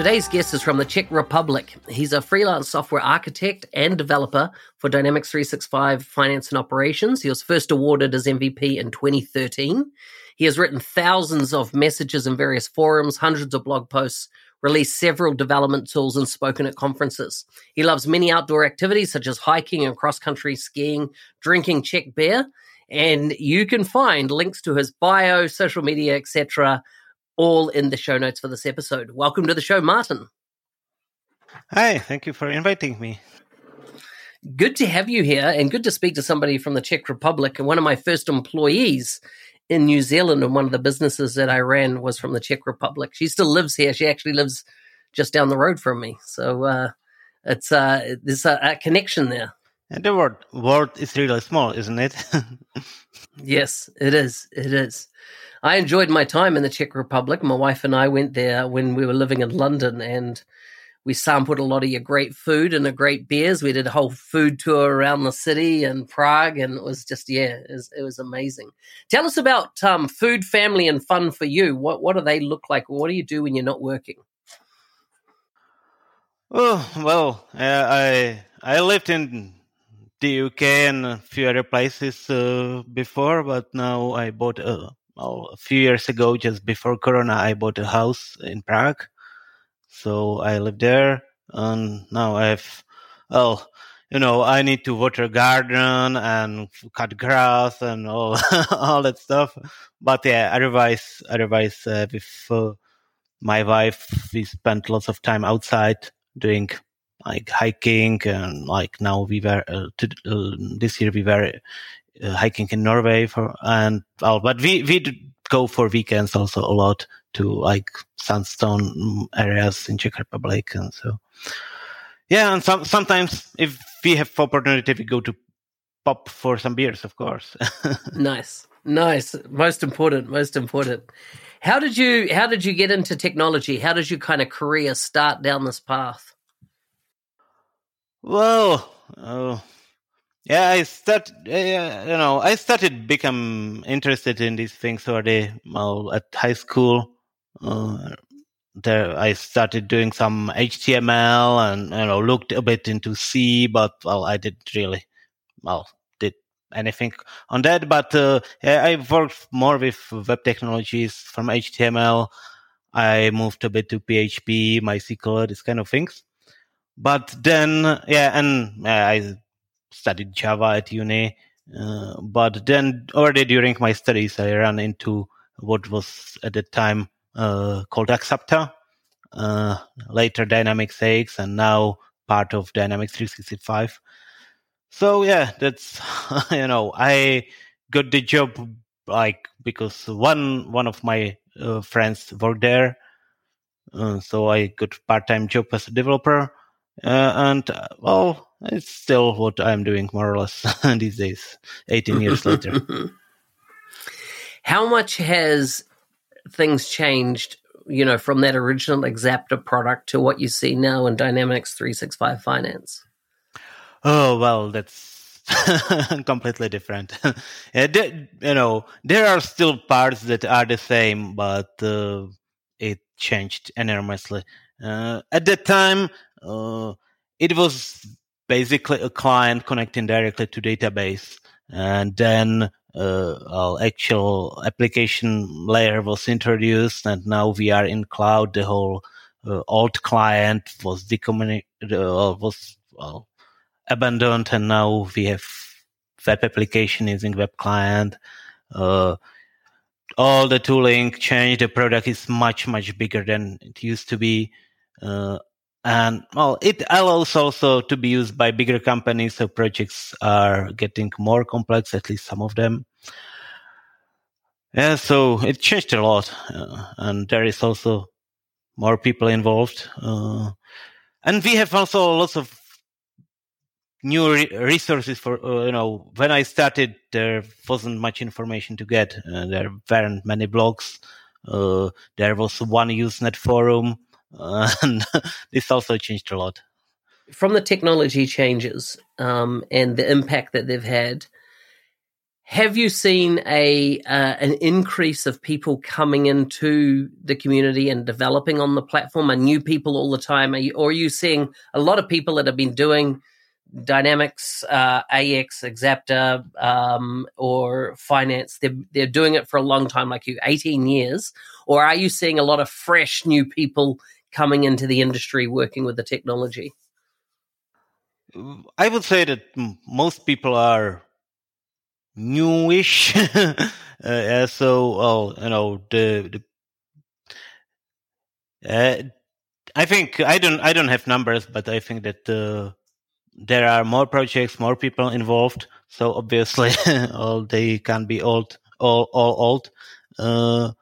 Today's guest is from the Czech Republic. He's a freelance software architect and developer for Dynamics 365 Finance and Operations. He was first awarded as MVP in 2013. He has written thousands of messages in various forums, hundreds of blog posts, released several development tools, and spoken at conferences. He loves many outdoor activities such as hiking and cross country skiing, drinking Czech beer, and you can find links to his bio, social media, etc all in the show notes for this episode. Welcome to the show, Martin. Hi, thank you for inviting me. Good to have you here and good to speak to somebody from the Czech Republic. And one of my first employees in New Zealand and one of the businesses that I ran was from the Czech Republic. She still lives here. She actually lives just down the road from me. So uh, it's uh, there's a, a connection there. And the world world is really small, isn't it? yes, it is. It is. I enjoyed my time in the Czech Republic. My wife and I went there when we were living in London and we sampled a lot of your great food and the great beers. We did a whole food tour around the city and Prague, and it was just yeah, it was, it was amazing. Tell us about um, food, family, and fun for you. What what do they look like? What do you do when you're not working? Oh well, uh, I I lived in the UK and a few other places uh, before, but now I bought a well, a few years ago, just before Corona, I bought a house in Prague. So I live there and now I have, well, you know, I need to water garden and cut grass and all, all that stuff. But yeah, otherwise, otherwise, uh, with uh, my wife, we spent lots of time outside doing like hiking and like now we were, uh, to, uh, this year we were uh, hiking in Norway for and all. but we we go for weekends also a lot to like sandstone areas in Czech Republic and so. Yeah and some sometimes if we have opportunity we go to pop for some beers of course. Nice. Nice. Most important most important. How did you how did you get into technology? How did your kind of career start down this path? Well uh, yeah, I start. Uh, you know, I started become interested in these things already well, at high school. Uh, there, I started doing some HTML and you know looked a bit into C, but well, I didn't really well did anything on that. But uh, I worked more with web technologies from HTML. I moved a bit to PHP, MySQL, these kind of things. But then, yeah, and I studied Java at uni. Uh, but then already during my studies, I ran into what was at the time uh, called Axapta, uh, later Dynamics AX, and now part of Dynamics 365. So yeah, that's you know I got the job like because one one of my uh, friends worked there, uh, so I got part time job as a developer, uh, and well it's still what I'm doing more or less these days, 18 years later. How much has things changed, you know, from that original Axapta product to what you see now in Dynamics 365 Finance? Oh, well, that's completely different. you know, there are still parts that are the same, but uh, it changed enormously. Uh, at that time, uh, it was basically a client connecting directly to database and then uh, actual application layer was introduced, and now we are in cloud. The whole uh, old client was decommunicated, uh, was well, abandoned, and now we have web application using web client. Uh, all the tooling changed. The product is much much bigger than it used to be. Uh, and well, it allows also to be used by bigger companies. So projects are getting more complex, at least some of them. Yeah, so it changed a lot, uh, and there is also more people involved. Uh, and we have also lots of new re- resources for uh, you know when i started there wasn't much information to get uh, there weren't many blogs uh, there was one usenet forum and this also changed a lot from the technology changes um, and the impact that they've had have you seen a uh, an increase of people coming into the community and developing on the platform? Are new people all the time? Are you, or are you seeing a lot of people that have been doing Dynamics, uh, AX, Axapta, um, or finance, they're, they're doing it for a long time, like you, 18 years? Or are you seeing a lot of fresh new people coming into the industry working with the technology? I would say that most people are newish. uh, so, well, you know, the, the uh, I think I don't I don't have numbers, but I think that uh, there are more projects, more people involved. So obviously, all they can be old, all, all old. Uh,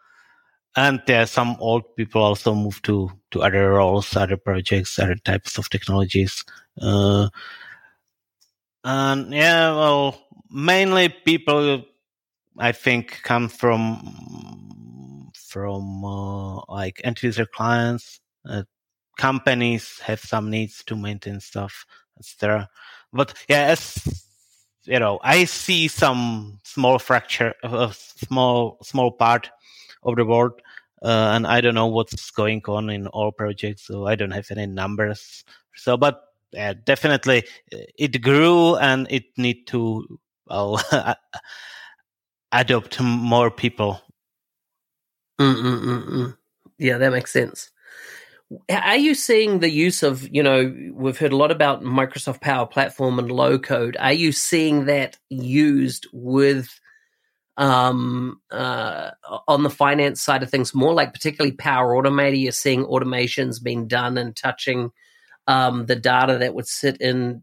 and there are some old people also move to, to other roles, other projects, other types of technologies. Uh, and yeah, well, mainly people, I think, come from, from, uh, like end user clients, uh, companies have some needs to maintain stuff etc. But yeah, as you know, I see some small fracture, a uh, small small part of the world, uh, and I don't know what's going on in all projects, so I don't have any numbers. So, but definitely uh, it grew, and it need to well, adopt more people. Mm-mm-mm-mm. Yeah, that makes sense. Are you seeing the use of, you know, we've heard a lot about Microsoft Power Platform and low code. Are you seeing that used with um, uh, on the finance side of things more like particularly Power Automate? You're seeing automations being done and touching um, the data that would sit in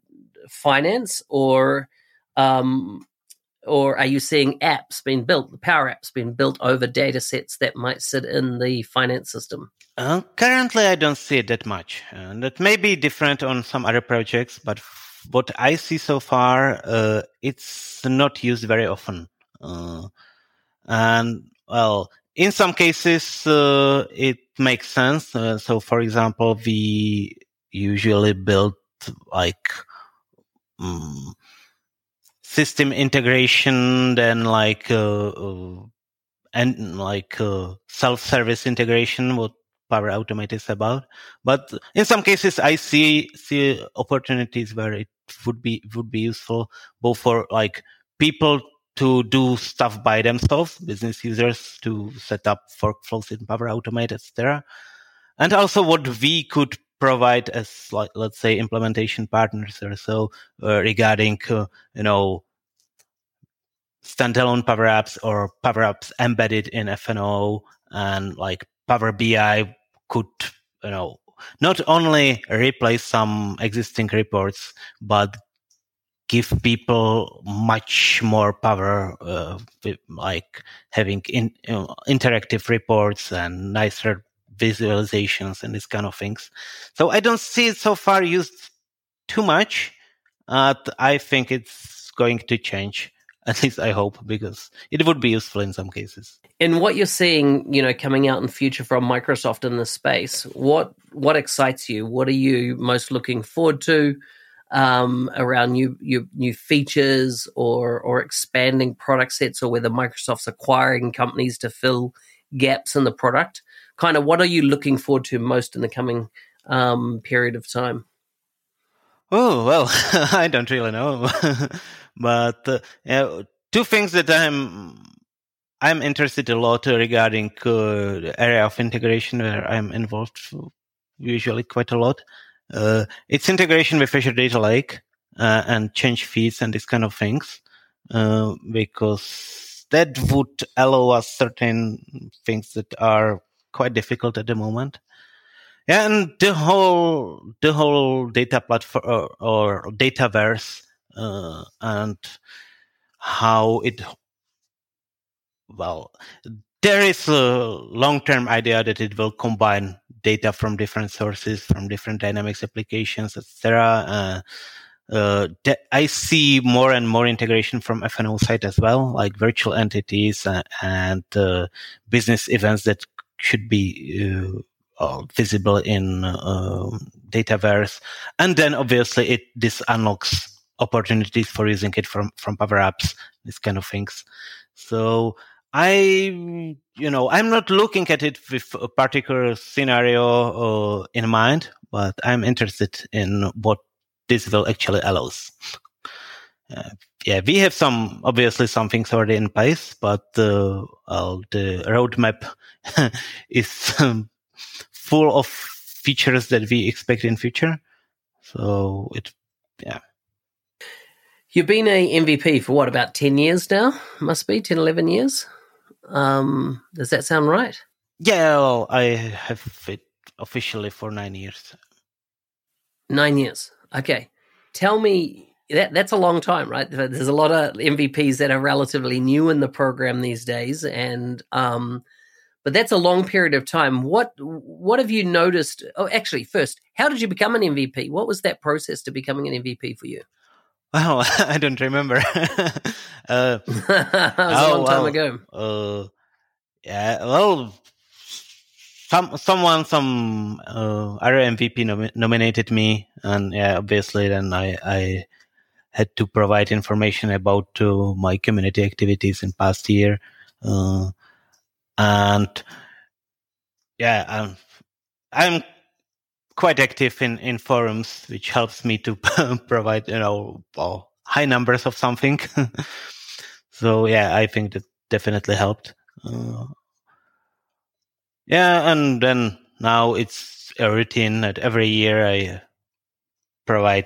finance, or um, or are you seeing apps being built, the Power Apps being built over data sets that might sit in the finance system? Uh, currently, I don't see it that much. And it may be different on some other projects, but what I see so far, uh, it's not used very often. Uh, and well, in some cases, uh, it makes sense. Uh, so, for example, we usually build like um, system integration, then like uh, and like self-service integration, what Power Automate is about. But in some cases, I see see opportunities where it would be would be useful both for like people to do stuff by themselves, business users to set up workflows in Power Automate, etc. And also what we could provide as like let's say implementation partners or so uh, regarding uh, you know standalone power apps or power apps embedded in FNO and like Power BI could, you know, not only replace some existing reports, but give people much more power, uh, like having in, you know, interactive reports and nicer visualizations and these kind of things. So I don't see it so far used too much. Uh, I think it's going to change. At least I hope, because it would be useful in some cases. In what you're seeing, you know, coming out in future from Microsoft in this space, what what excites you? What are you most looking forward to um, around new, new new features or or expanding product sets, or whether Microsoft's acquiring companies to fill gaps in the product? Kind of, what are you looking forward to most in the coming um, period of time? Oh well, I don't really know. But uh, two things that I'm I'm interested a lot regarding uh, area of integration where I'm involved usually quite a lot. Uh, it's integration with Azure Data Lake uh, and change feeds and these kind of things uh, because that would allow us certain things that are quite difficult at the moment. And the whole the whole data platform or, or dataverse uh, and how it well there is a long-term idea that it will combine data from different sources from different dynamics applications etc uh, uh, I see more and more integration from FNO side as well, like virtual entities and, and uh, business events that should be uh, visible in uh, Dataverse. And then obviously it this unlocks opportunities for using it from from Power Apps, these kind of things. So I, you know, I'm not looking at it with a particular scenario uh, in mind, but I'm interested in what this will actually allows. Uh, yeah, we have some obviously some things already in place, but uh, well, the roadmap is um, full of features that we expect in future. So it, yeah. You've been a MVP for what, about 10 years now? Must be 10, 11 years. Um, does that sound right? Yeah, well, I have it officially for nine years. Nine years. Okay. Tell me that that's a long time, right? There's a lot of MVPs that are relatively new in the program these days, and um, but that's a long period of time. What what have you noticed? Oh, actually, first, how did you become an MVP? What was that process to becoming an MVP for you? Well, I don't remember. uh, it was a long time well, ago. Uh, yeah, well, some someone, some uh, other MVP nom- nominated me, and yeah, obviously, then I I had to provide information about uh, my community activities in past year, uh, and yeah, I'm I'm quite active in, in forums, which helps me to provide, you know, well, high numbers of something. so yeah, I think that definitely helped. Uh, yeah, and then now it's a routine that every year I provide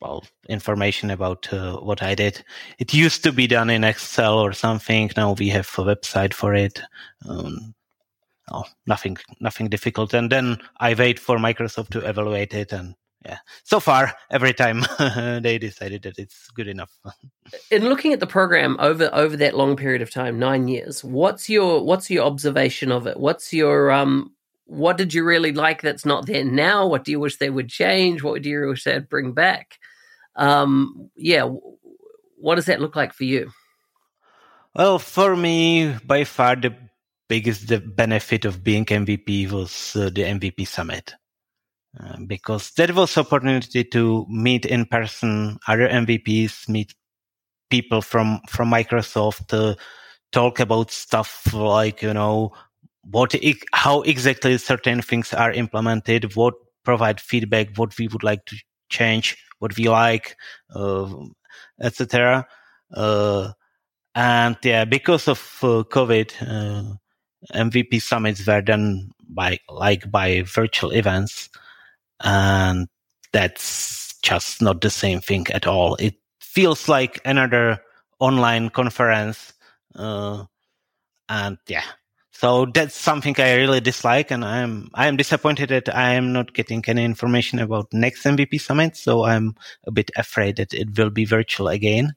well information about uh, what I did. It used to be done in Excel or something. Now we have a website for it. Um, oh, nothing, nothing difficult. And then I wait for Microsoft to evaluate it. And yeah, so far, every time they decided that it's good enough. In looking at the program over over that long period of time, nine years, what's your what's your observation of it? What's your um what did you really like that's not there now? What do you wish they would change? What do you wish they'd bring back? Um, yeah, what does that look like for you? Well, for me, by far the biggest benefit of being MVP was uh, the MVP summit. Uh, because that was opportunity to meet in person other MVPs, meet people from from Microsoft, uh, talk about stuff like you know what how exactly certain things are implemented, what provide feedback, what we would like to change, what we like, uh, etc. Uh, and yeah, because of uh, COVID, uh, MVP summits were done by like by virtual events, and that's just not the same thing at all. It feels like another online conference, uh, and yeah. So that's something I really dislike, and I'm I'm disappointed that I am not getting any information about next MVP summit. So I'm a bit afraid that it will be virtual again.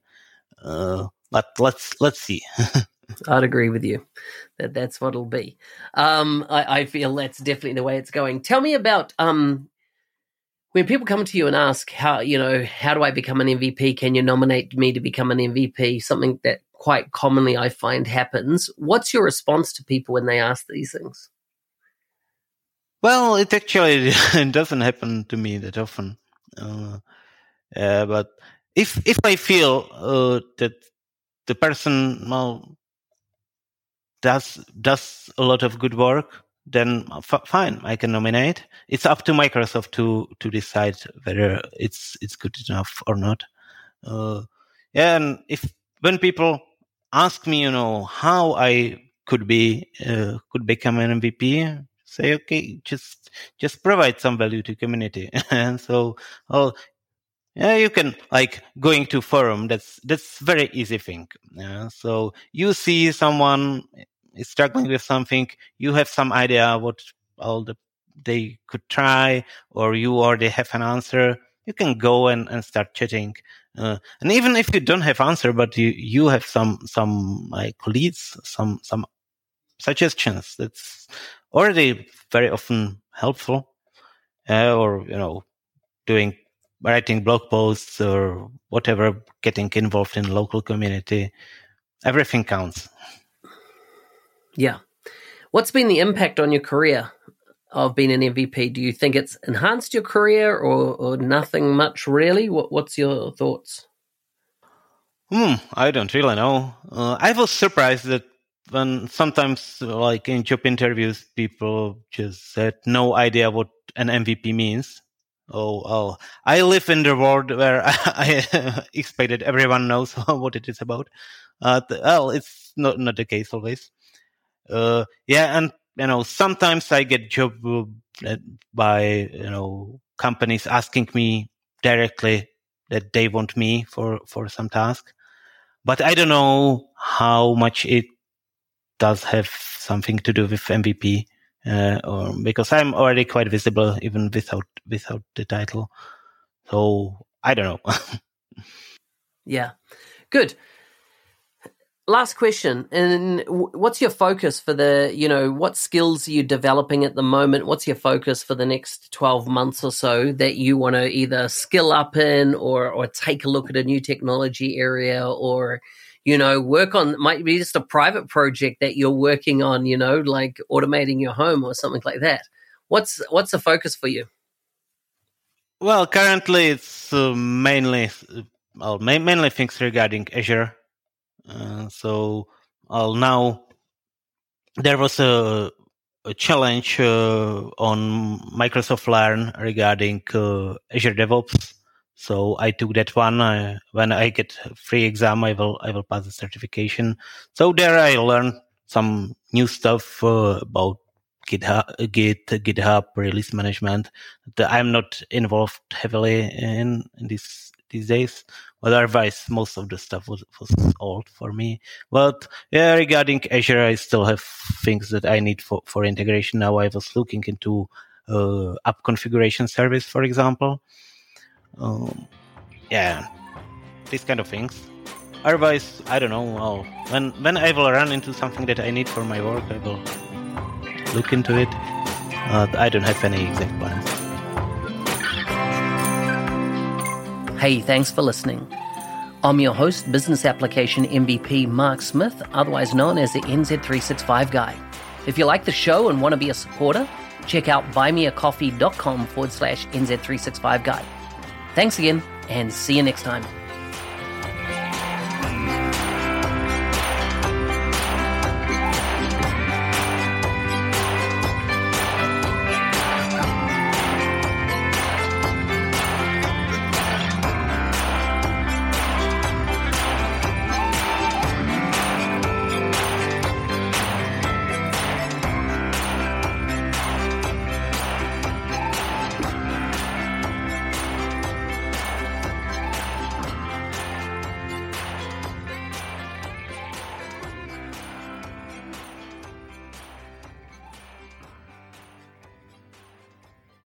Uh, but let's let's see. I'd agree with you that that's what it'll be. Um, I, I, feel that's definitely the way it's going. Tell me about um, when people come to you and ask how you know how do I become an MVP? Can you nominate me to become an MVP? Something that quite commonly I find happens. What's your response to people when they ask these things? Well, it actually doesn't happen to me that often. Uh, uh, but if if I feel uh, that the person well does does a lot of good work, then f- fine, I can nominate. It's up to Microsoft to to decide whether it's it's good enough or not. Uh, yeah, and if when people ask me, you know, how I could be uh, could become an MVP, say, okay, just just provide some value to community. and so, oh, yeah, you can like going to forum. That's that's very easy thing. Yeah, so you see someone is struggling with something, you have some idea what all the they could try, or you already have an answer. You can go and, and start chatting. Uh, and even if you don't have answer, but you, you have some, some like leads, some, some suggestions, that's already very often helpful. Uh, or, you know, doing, writing blog posts or whatever, getting involved in local community. Everything counts. Yeah. What's been the impact on your career of being an MVP? Do you think it's enhanced your career or, or nothing much really? What, what's your thoughts? Hmm, I don't really know. Uh, I was surprised that when sometimes, like in job interviews, people just had no idea what an MVP means. Oh, oh, I live in the world where I, expected everyone knows what it is about. Uh, well, it's not, not the case always. Uh, yeah, and you know, sometimes I get job uh, by, you know, companies asking me directly that they want me for, for some task. But I don't know how much it does have something to do with MVP, uh, or because I'm already quite visible even without, without the title. So I don't know. yeah. Good last question and what's your focus for the you know what skills are you developing at the moment? What's your focus for the next 12 months or so that you want to either skill up in or or take a look at a new technology area or you know work on might be just a private project that you're working on you know like automating your home or something like that. What's what's the focus for you? Well currently it's uh, mainly uh, well, mainly things regarding azure so uh, now there was a, a challenge uh, on Microsoft Learn regarding uh, Azure DevOps. So I took that one. Uh, when I get free exam, I will I will pass the certification. So there I learned some new stuff about GitHub, Git, GitHub release management. I'm not involved heavily in, in this these days. Otherwise, most of the stuff was, was old for me. But yeah, regarding Azure, I still have things that I need for, for integration. Now I was looking into uh, app configuration service, for example. Um, yeah, these kind of things. Otherwise, I don't know. When when I will run into something that I need for my work, I will look into it. Uh, I don't have any exact plans. Hey, thanks for listening. I'm your host, Business Application MVP Mark Smith, otherwise known as the NZ365 Guy. If you like the show and want to be a supporter, check out buymeacoffee.com forward slash NZ365 Guy. Thanks again, and see you next time.